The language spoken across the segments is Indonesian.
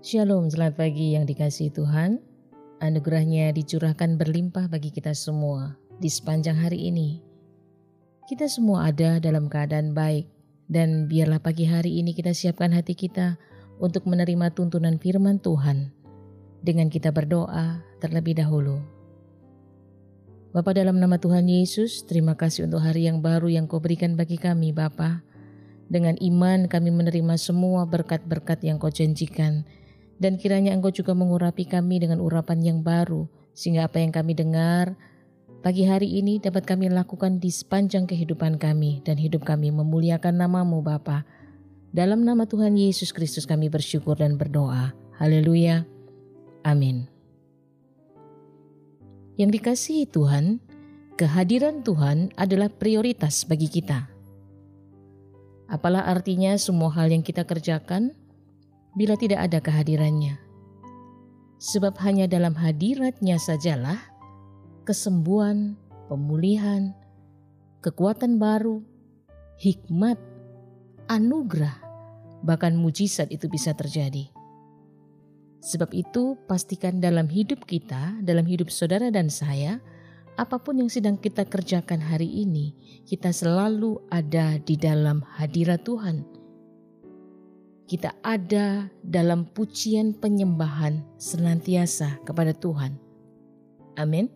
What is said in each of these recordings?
Shalom, selamat pagi yang dikasih Tuhan. Anugerahnya dicurahkan berlimpah bagi kita semua di sepanjang hari ini. Kita semua ada dalam keadaan baik dan biarlah pagi hari ini kita siapkan hati kita untuk menerima tuntunan firman Tuhan dengan kita berdoa terlebih dahulu. Bapak dalam nama Tuhan Yesus, terima kasih untuk hari yang baru yang kau berikan bagi kami Bapa. Dengan iman kami menerima semua berkat-berkat yang kau janjikan dan kiranya Engkau juga mengurapi kami dengan urapan yang baru, sehingga apa yang kami dengar pagi hari ini dapat kami lakukan di sepanjang kehidupan kami dan hidup kami memuliakan namamu Bapa. Dalam nama Tuhan Yesus Kristus kami bersyukur dan berdoa. Haleluya. Amin. Yang dikasihi Tuhan, kehadiran Tuhan adalah prioritas bagi kita. Apalah artinya semua hal yang kita kerjakan, bila tidak ada kehadirannya. Sebab hanya dalam hadiratnya sajalah kesembuhan, pemulihan, kekuatan baru, hikmat, anugerah, bahkan mujizat itu bisa terjadi. Sebab itu, pastikan dalam hidup kita, dalam hidup saudara dan saya, apa pun yang sedang kita kerjakan hari ini, kita selalu ada di dalam hadirat Tuhan kita ada dalam pujian penyembahan senantiasa kepada Tuhan. Amin.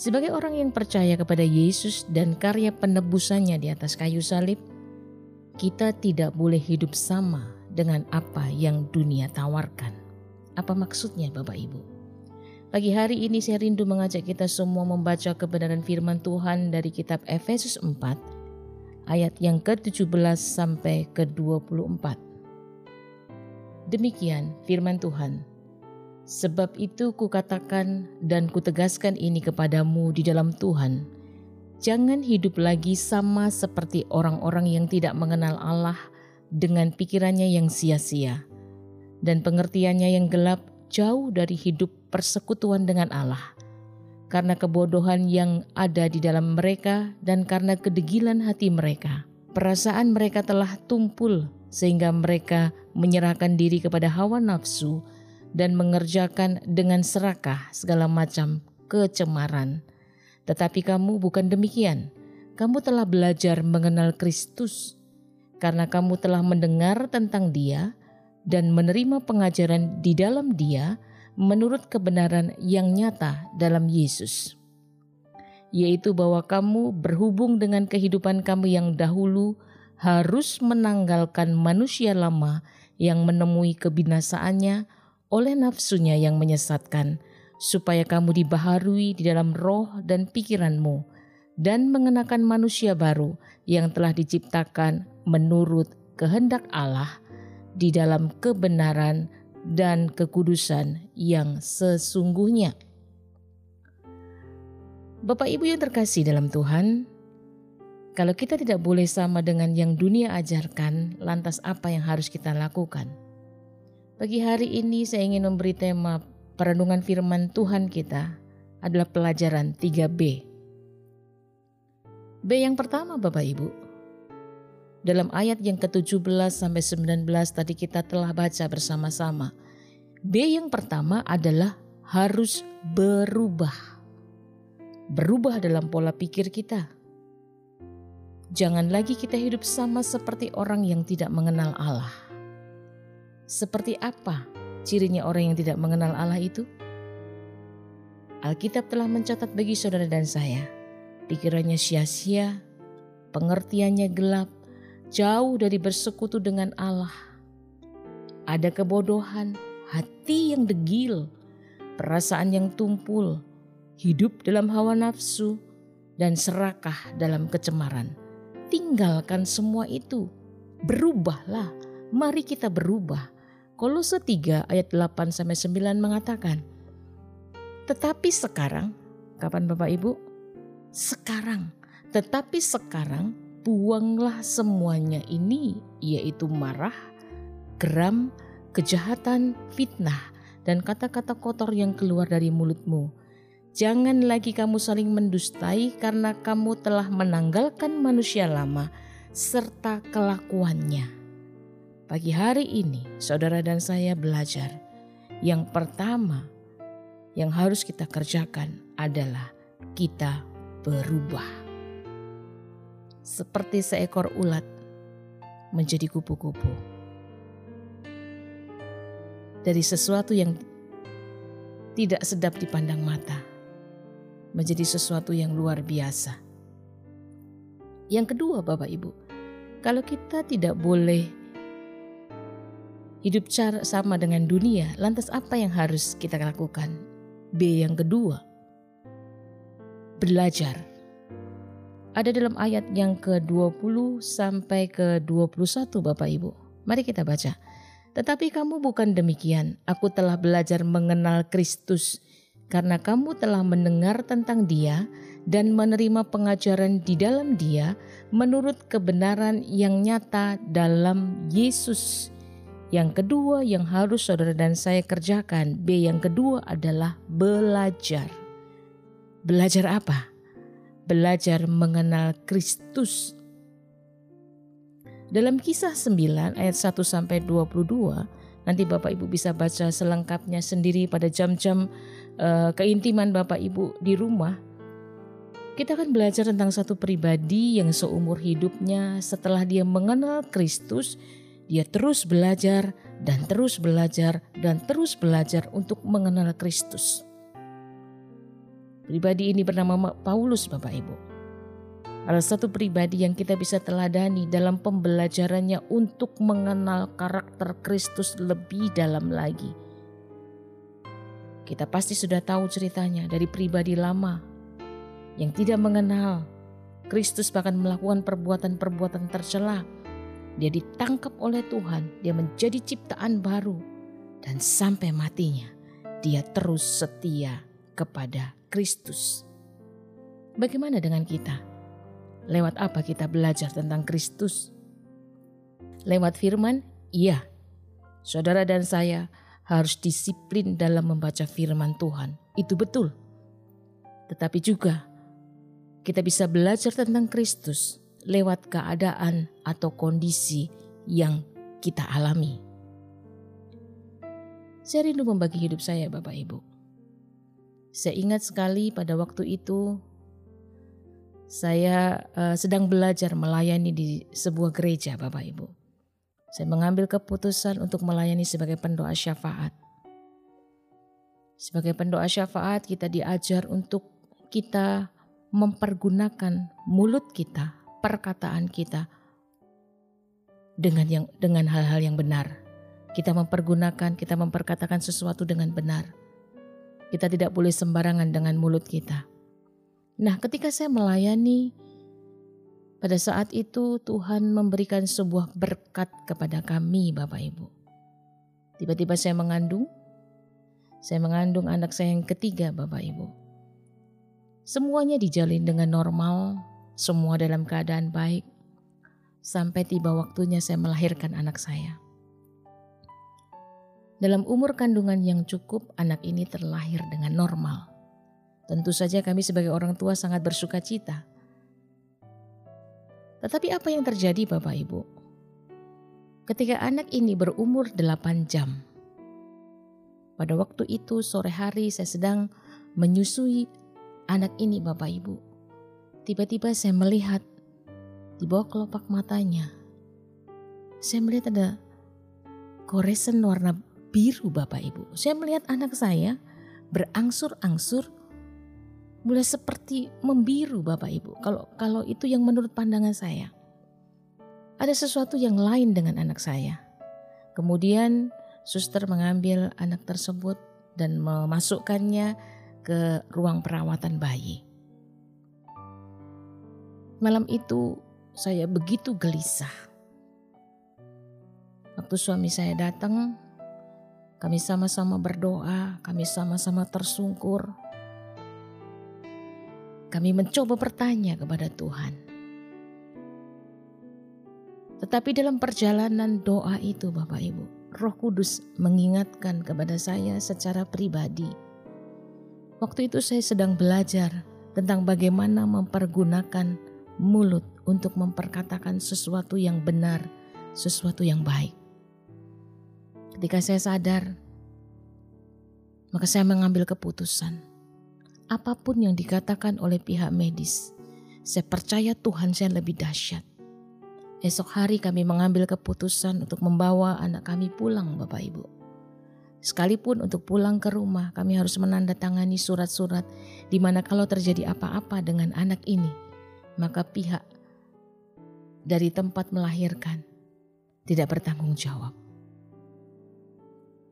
Sebagai orang yang percaya kepada Yesus dan karya penebusannya di atas kayu salib, kita tidak boleh hidup sama dengan apa yang dunia tawarkan. Apa maksudnya Bapak Ibu? Pagi hari ini saya rindu mengajak kita semua membaca kebenaran firman Tuhan dari kitab Efesus 4 ayat yang ke-17 sampai ke-24. Demikian firman Tuhan. Sebab itu kukatakan dan kutegaskan ini kepadamu di dalam Tuhan. Jangan hidup lagi sama seperti orang-orang yang tidak mengenal Allah dengan pikirannya yang sia-sia dan pengertiannya yang gelap jauh dari hidup persekutuan dengan Allah karena kebodohan yang ada di dalam mereka dan karena kedegilan hati mereka. Perasaan mereka telah tumpul sehingga mereka menyerahkan diri kepada hawa nafsu dan mengerjakan dengan serakah segala macam kecemaran. Tetapi kamu bukan demikian. Kamu telah belajar mengenal Kristus karena kamu telah mendengar tentang Dia dan menerima pengajaran di dalam Dia menurut kebenaran yang nyata dalam Yesus, yaitu bahwa kamu berhubung dengan kehidupan kamu yang dahulu harus menanggalkan manusia lama yang menemui kebinasaannya oleh nafsunya yang menyesatkan, supaya kamu dibaharui di dalam roh dan pikiranmu, dan mengenakan manusia baru yang telah diciptakan menurut kehendak Allah di dalam kebenaran dan kekudusan yang sesungguhnya. Bapak Ibu yang terkasih dalam Tuhan, kalau kita tidak boleh sama dengan yang dunia ajarkan, lantas apa yang harus kita lakukan? Pagi hari ini saya ingin memberi tema perenungan firman Tuhan kita adalah pelajaran 3B. B yang pertama Bapak Ibu, dalam ayat yang ke-17 sampai 19 tadi kita telah baca bersama-sama. B yang pertama adalah harus berubah. Berubah dalam pola pikir kita. Jangan lagi kita hidup sama seperti orang yang tidak mengenal Allah. Seperti apa cirinya orang yang tidak mengenal Allah itu? Alkitab telah mencatat bagi saudara dan saya, pikirannya sia-sia, pengertiannya gelap, jauh dari bersekutu dengan Allah. Ada kebodohan, hati yang degil, perasaan yang tumpul, hidup dalam hawa nafsu, dan serakah dalam kecemaran. Tinggalkan semua itu. Berubahlah. Mari kita berubah. Kolose 3 ayat 8 sampai 9 mengatakan, "Tetapi sekarang, kapan Bapak Ibu? Sekarang. Tetapi sekarang buanglah semuanya ini, yaitu marah, geram, kejahatan, fitnah, dan kata-kata kotor yang keluar dari mulutmu. Jangan lagi kamu saling mendustai karena kamu telah menanggalkan manusia lama serta kelakuannya. pagi hari ini saudara dan saya belajar. Yang pertama yang harus kita kerjakan adalah kita berubah. Seperti seekor ulat menjadi kupu-kupu. Dari sesuatu yang tidak sedap dipandang mata menjadi sesuatu yang luar biasa. Yang kedua, Bapak Ibu, kalau kita tidak boleh hidup cara sama dengan dunia, lantas apa yang harus kita lakukan? B yang kedua, belajar. Ada dalam ayat yang ke-20 sampai ke-21 Bapak Ibu. Mari kita baca. Tetapi kamu bukan demikian. Aku telah belajar mengenal Kristus karena kamu telah mendengar tentang Dia dan menerima pengajaran di dalam Dia menurut kebenaran yang nyata dalam Yesus. Yang kedua yang harus saudara dan saya kerjakan, B yang kedua adalah belajar. Belajar apa? Belajar mengenal Kristus. Dalam kisah 9 ayat 1 sampai 22, nanti Bapak Ibu bisa baca selengkapnya sendiri pada jam-jam uh, keintiman Bapak Ibu di rumah, kita akan belajar tentang satu pribadi yang seumur hidupnya setelah dia mengenal Kristus, dia terus belajar dan terus belajar dan terus belajar untuk mengenal Kristus. Pribadi ini bernama Paulus Bapak Ibu. Ada satu pribadi yang kita bisa teladani dalam pembelajarannya untuk mengenal karakter Kristus lebih dalam lagi kita pasti sudah tahu ceritanya dari pribadi lama yang tidak mengenal Kristus bahkan melakukan perbuatan-perbuatan tercela. Dia ditangkap oleh Tuhan, dia menjadi ciptaan baru dan sampai matinya dia terus setia kepada Kristus. Bagaimana dengan kita? Lewat apa kita belajar tentang Kristus? Lewat firman? Iya. Saudara dan saya harus disiplin dalam membaca firman Tuhan. Itu betul. Tetapi juga kita bisa belajar tentang Kristus lewat keadaan atau kondisi yang kita alami. Saya rindu membagi hidup saya Bapak Ibu. Saya ingat sekali pada waktu itu saya uh, sedang belajar melayani di sebuah gereja Bapak Ibu. Saya mengambil keputusan untuk melayani sebagai pendoa syafaat. Sebagai pendoa syafaat kita diajar untuk kita mempergunakan mulut kita, perkataan kita dengan yang dengan hal-hal yang benar. Kita mempergunakan, kita memperkatakan sesuatu dengan benar. Kita tidak boleh sembarangan dengan mulut kita. Nah, ketika saya melayani pada saat itu Tuhan memberikan sebuah berkat kepada kami Bapak Ibu. Tiba-tiba saya mengandung, saya mengandung anak saya yang ketiga Bapak Ibu. Semuanya dijalin dengan normal, semua dalam keadaan baik. Sampai tiba waktunya saya melahirkan anak saya. Dalam umur kandungan yang cukup, anak ini terlahir dengan normal. Tentu saja kami sebagai orang tua sangat bersuka cita tetapi apa yang terjadi Bapak Ibu? Ketika anak ini berumur 8 jam. Pada waktu itu sore hari saya sedang menyusui anak ini Bapak Ibu. Tiba-tiba saya melihat di bawah kelopak matanya. Saya melihat ada koresan warna biru Bapak Ibu. Saya melihat anak saya berangsur-angsur mulai seperti membiru Bapak Ibu. Kalau kalau itu yang menurut pandangan saya. Ada sesuatu yang lain dengan anak saya. Kemudian suster mengambil anak tersebut dan memasukkannya ke ruang perawatan bayi. Malam itu saya begitu gelisah. Waktu suami saya datang, kami sama-sama berdoa, kami sama-sama tersungkur, kami mencoba bertanya kepada Tuhan. Tetapi dalam perjalanan doa itu Bapak Ibu, Roh Kudus mengingatkan kepada saya secara pribadi. Waktu itu saya sedang belajar tentang bagaimana mempergunakan mulut untuk memperkatakan sesuatu yang benar, sesuatu yang baik. Ketika saya sadar, maka saya mengambil keputusan. Apa pun yang dikatakan oleh pihak medis, saya percaya Tuhan saya lebih dahsyat. Esok hari kami mengambil keputusan untuk membawa anak kami pulang Bapak Ibu. Sekalipun untuk pulang ke rumah kami harus menandatangani surat-surat di mana kalau terjadi apa-apa dengan anak ini, maka pihak dari tempat melahirkan tidak bertanggung jawab.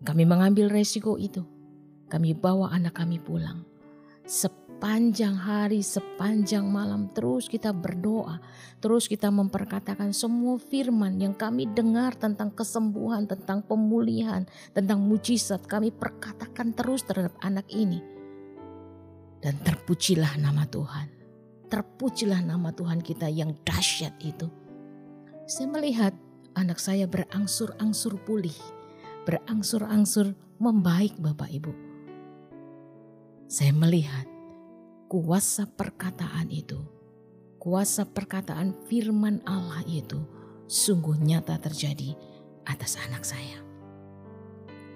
Kami mengambil resiko itu. Kami bawa anak kami pulang. Sepanjang hari, sepanjang malam terus kita berdoa, terus kita memperkatakan semua firman yang kami dengar tentang kesembuhan, tentang pemulihan, tentang mujizat. Kami perkatakan terus terhadap anak ini. Dan terpujilah nama Tuhan. Terpujilah nama Tuhan kita yang dahsyat itu. Saya melihat anak saya berangsur-angsur pulih, berangsur-angsur membaik Bapak Ibu. Saya melihat kuasa perkataan itu, kuasa perkataan firman Allah itu sungguh nyata terjadi atas anak saya.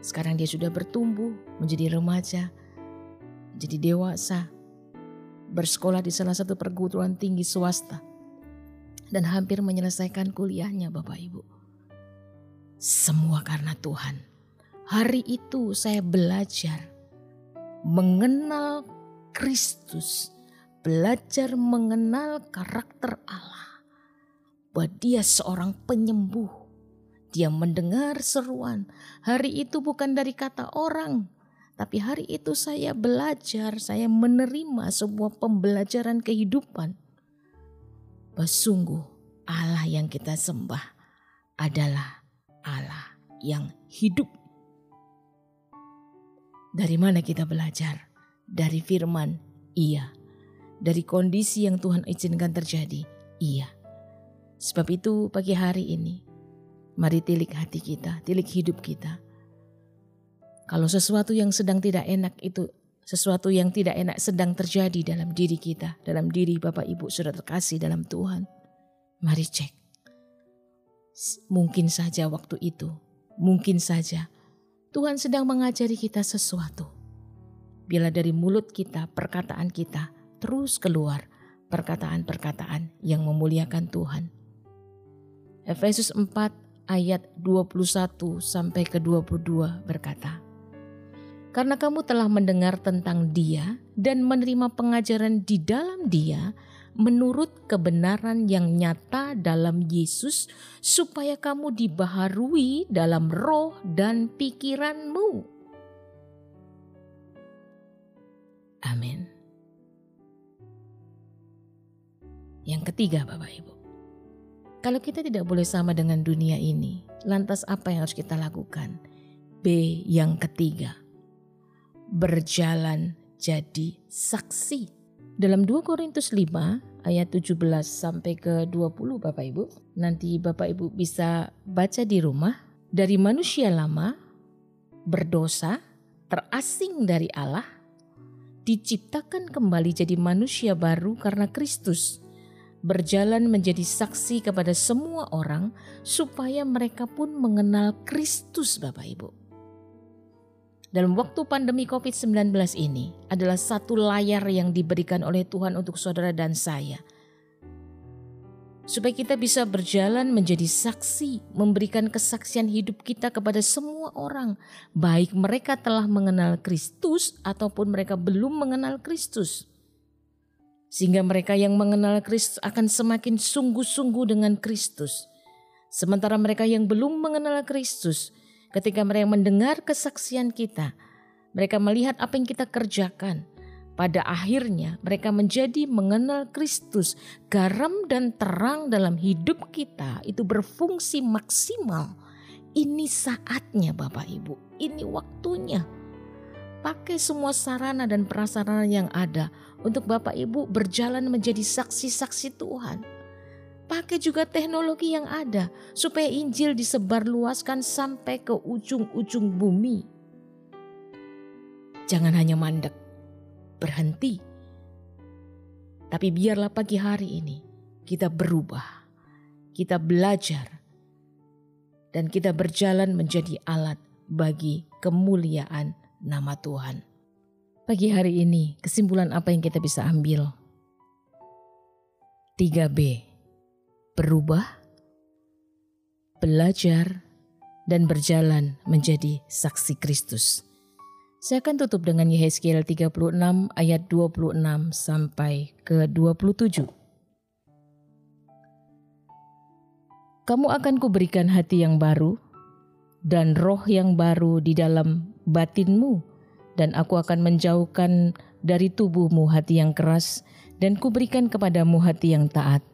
Sekarang dia sudah bertumbuh menjadi remaja, jadi dewasa, bersekolah di salah satu perguruan tinggi swasta, dan hampir menyelesaikan kuliahnya Bapak Ibu. Semua karena Tuhan. Hari itu saya belajar mengenal Kristus, belajar mengenal karakter Allah, bahwa Dia seorang penyembuh. Dia mendengar seruan. Hari itu bukan dari kata orang, tapi hari itu saya belajar, saya menerima sebuah pembelajaran kehidupan. Bahwa sungguh Allah yang kita sembah adalah Allah yang hidup. Dari mana kita belajar? Dari firman, iya. Dari kondisi yang Tuhan izinkan terjadi, iya. Sebab itu pagi hari ini, mari tilik hati kita, tilik hidup kita. Kalau sesuatu yang sedang tidak enak itu sesuatu yang tidak enak sedang terjadi dalam diri kita, dalam diri Bapak Ibu sudah terkasih dalam Tuhan. Mari cek. Mungkin saja waktu itu, mungkin saja Tuhan sedang mengajari kita sesuatu bila dari mulut kita, perkataan kita terus keluar perkataan-perkataan yang memuliakan Tuhan. Efesus 4 ayat 21 sampai ke 22 berkata, Karena kamu telah mendengar tentang dia dan menerima pengajaran di dalam dia menurut kebenaran yang nyata dalam Yesus supaya kamu dibaharui dalam roh dan pikiranmu Amin. Yang ketiga, Bapak Ibu, kalau kita tidak boleh sama dengan dunia ini, lantas apa yang harus kita lakukan? B. Yang ketiga, berjalan jadi saksi. Dalam 2 Korintus 5 ayat 17 sampai ke 20 Bapak Ibu, nanti Bapak Ibu bisa baca di rumah. Dari manusia lama berdosa, terasing dari Allah, diciptakan kembali jadi manusia baru karena Kristus, berjalan menjadi saksi kepada semua orang supaya mereka pun mengenal Kristus Bapak Ibu. Dalam waktu pandemi COVID-19 ini adalah satu layar yang diberikan oleh Tuhan untuk saudara dan saya – supaya kita bisa berjalan menjadi saksi, memberikan kesaksian hidup kita kepada semua orang, baik mereka telah mengenal Kristus ataupun mereka belum mengenal Kristus. Sehingga mereka yang mengenal Kristus akan semakin sungguh-sungguh dengan Kristus. Sementara mereka yang belum mengenal Kristus, ketika mereka mendengar kesaksian kita, mereka melihat apa yang kita kerjakan, pada akhirnya mereka menjadi mengenal Kristus, garam dan terang dalam hidup kita itu berfungsi maksimal. Ini saatnya Bapak Ibu, ini waktunya. Pakai semua sarana dan prasarana yang ada untuk Bapak Ibu berjalan menjadi saksi-saksi Tuhan. Pakai juga teknologi yang ada supaya Injil disebarluaskan sampai ke ujung-ujung bumi. Jangan hanya mandek, berhenti. Tapi biarlah pagi hari ini kita berubah, kita belajar, dan kita berjalan menjadi alat bagi kemuliaan nama Tuhan. Pagi hari ini, kesimpulan apa yang kita bisa ambil? 3B. Berubah, belajar, dan berjalan menjadi saksi Kristus. Saya akan tutup dengan Yehezkiel 36 ayat 26 sampai ke 27. Kamu akan kuberikan hati yang baru dan roh yang baru di dalam batinmu dan aku akan menjauhkan dari tubuhmu hati yang keras dan kuberikan kepadamu hati yang taat.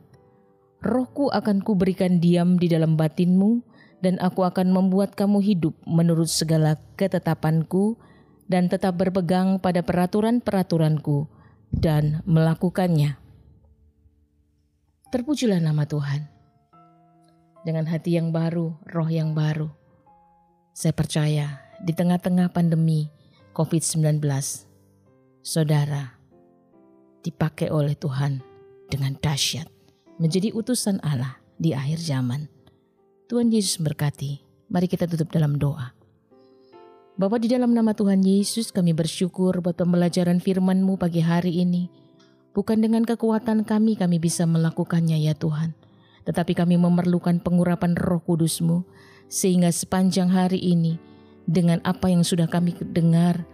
Rohku akan kuberikan diam di dalam batinmu dan aku akan membuat kamu hidup menurut segala ketetapanku dan tetap berpegang pada peraturan-peraturanku dan melakukannya. Terpujilah nama Tuhan. Dengan hati yang baru, roh yang baru. Saya percaya di tengah-tengah pandemi COVID-19, saudara dipakai oleh Tuhan dengan dahsyat menjadi utusan Allah di akhir zaman. Tuhan Yesus berkati. Mari kita tutup dalam doa. Bapa di dalam nama Tuhan Yesus kami bersyukur buat pembelajaran firman-Mu pagi hari ini. Bukan dengan kekuatan kami kami bisa melakukannya ya Tuhan. Tetapi kami memerlukan pengurapan roh kudus-Mu. Sehingga sepanjang hari ini dengan apa yang sudah kami dengar,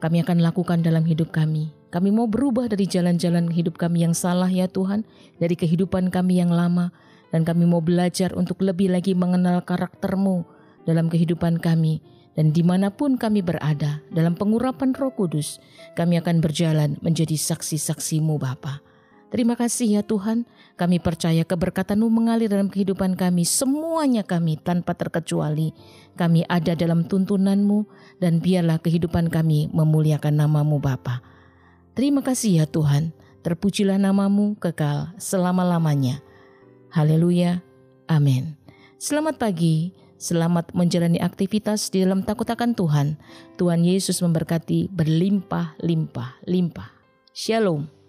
kami akan lakukan dalam hidup kami. Kami mau berubah dari jalan-jalan hidup kami yang salah ya Tuhan, dari kehidupan kami yang lama, dan kami mau belajar untuk lebih lagi mengenal karakter-Mu dalam kehidupan kami dan di mana pun kami berada dalam pengurapan roh kudus, kami akan berjalan menjadi saksi-saksimu Bapa. Terima kasih ya Tuhan, kami percaya keberkatanmu mengalir dalam kehidupan kami, semuanya kami tanpa terkecuali. Kami ada dalam tuntunanmu dan biarlah kehidupan kami memuliakan namamu Bapa. Terima kasih ya Tuhan, terpujilah namamu kekal selama-lamanya. Haleluya, amin. Selamat pagi, Selamat menjalani aktivitas di dalam takut akan Tuhan. Tuhan Yesus memberkati berlimpah-limpah-limpah. Shalom.